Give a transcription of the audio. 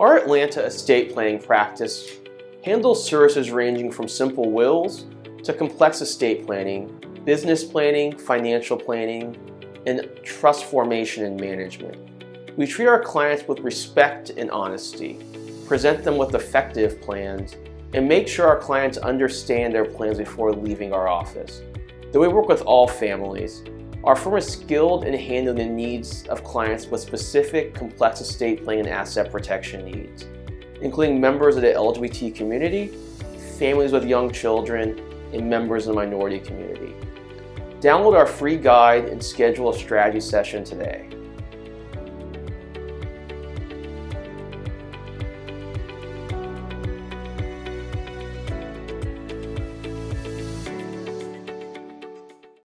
Our Atlanta estate planning practice handles services ranging from simple wills to complex estate planning, business planning, financial planning, and trust formation and management. We treat our clients with respect and honesty, present them with effective plans, and make sure our clients understand their plans before leaving our office. Though we work with all families, our firm is skilled in handling the needs of clients with specific complex estate planning and asset protection needs, including members of the LGBT community, families with young children, and members of the minority community. Download our free guide and schedule a strategy session today.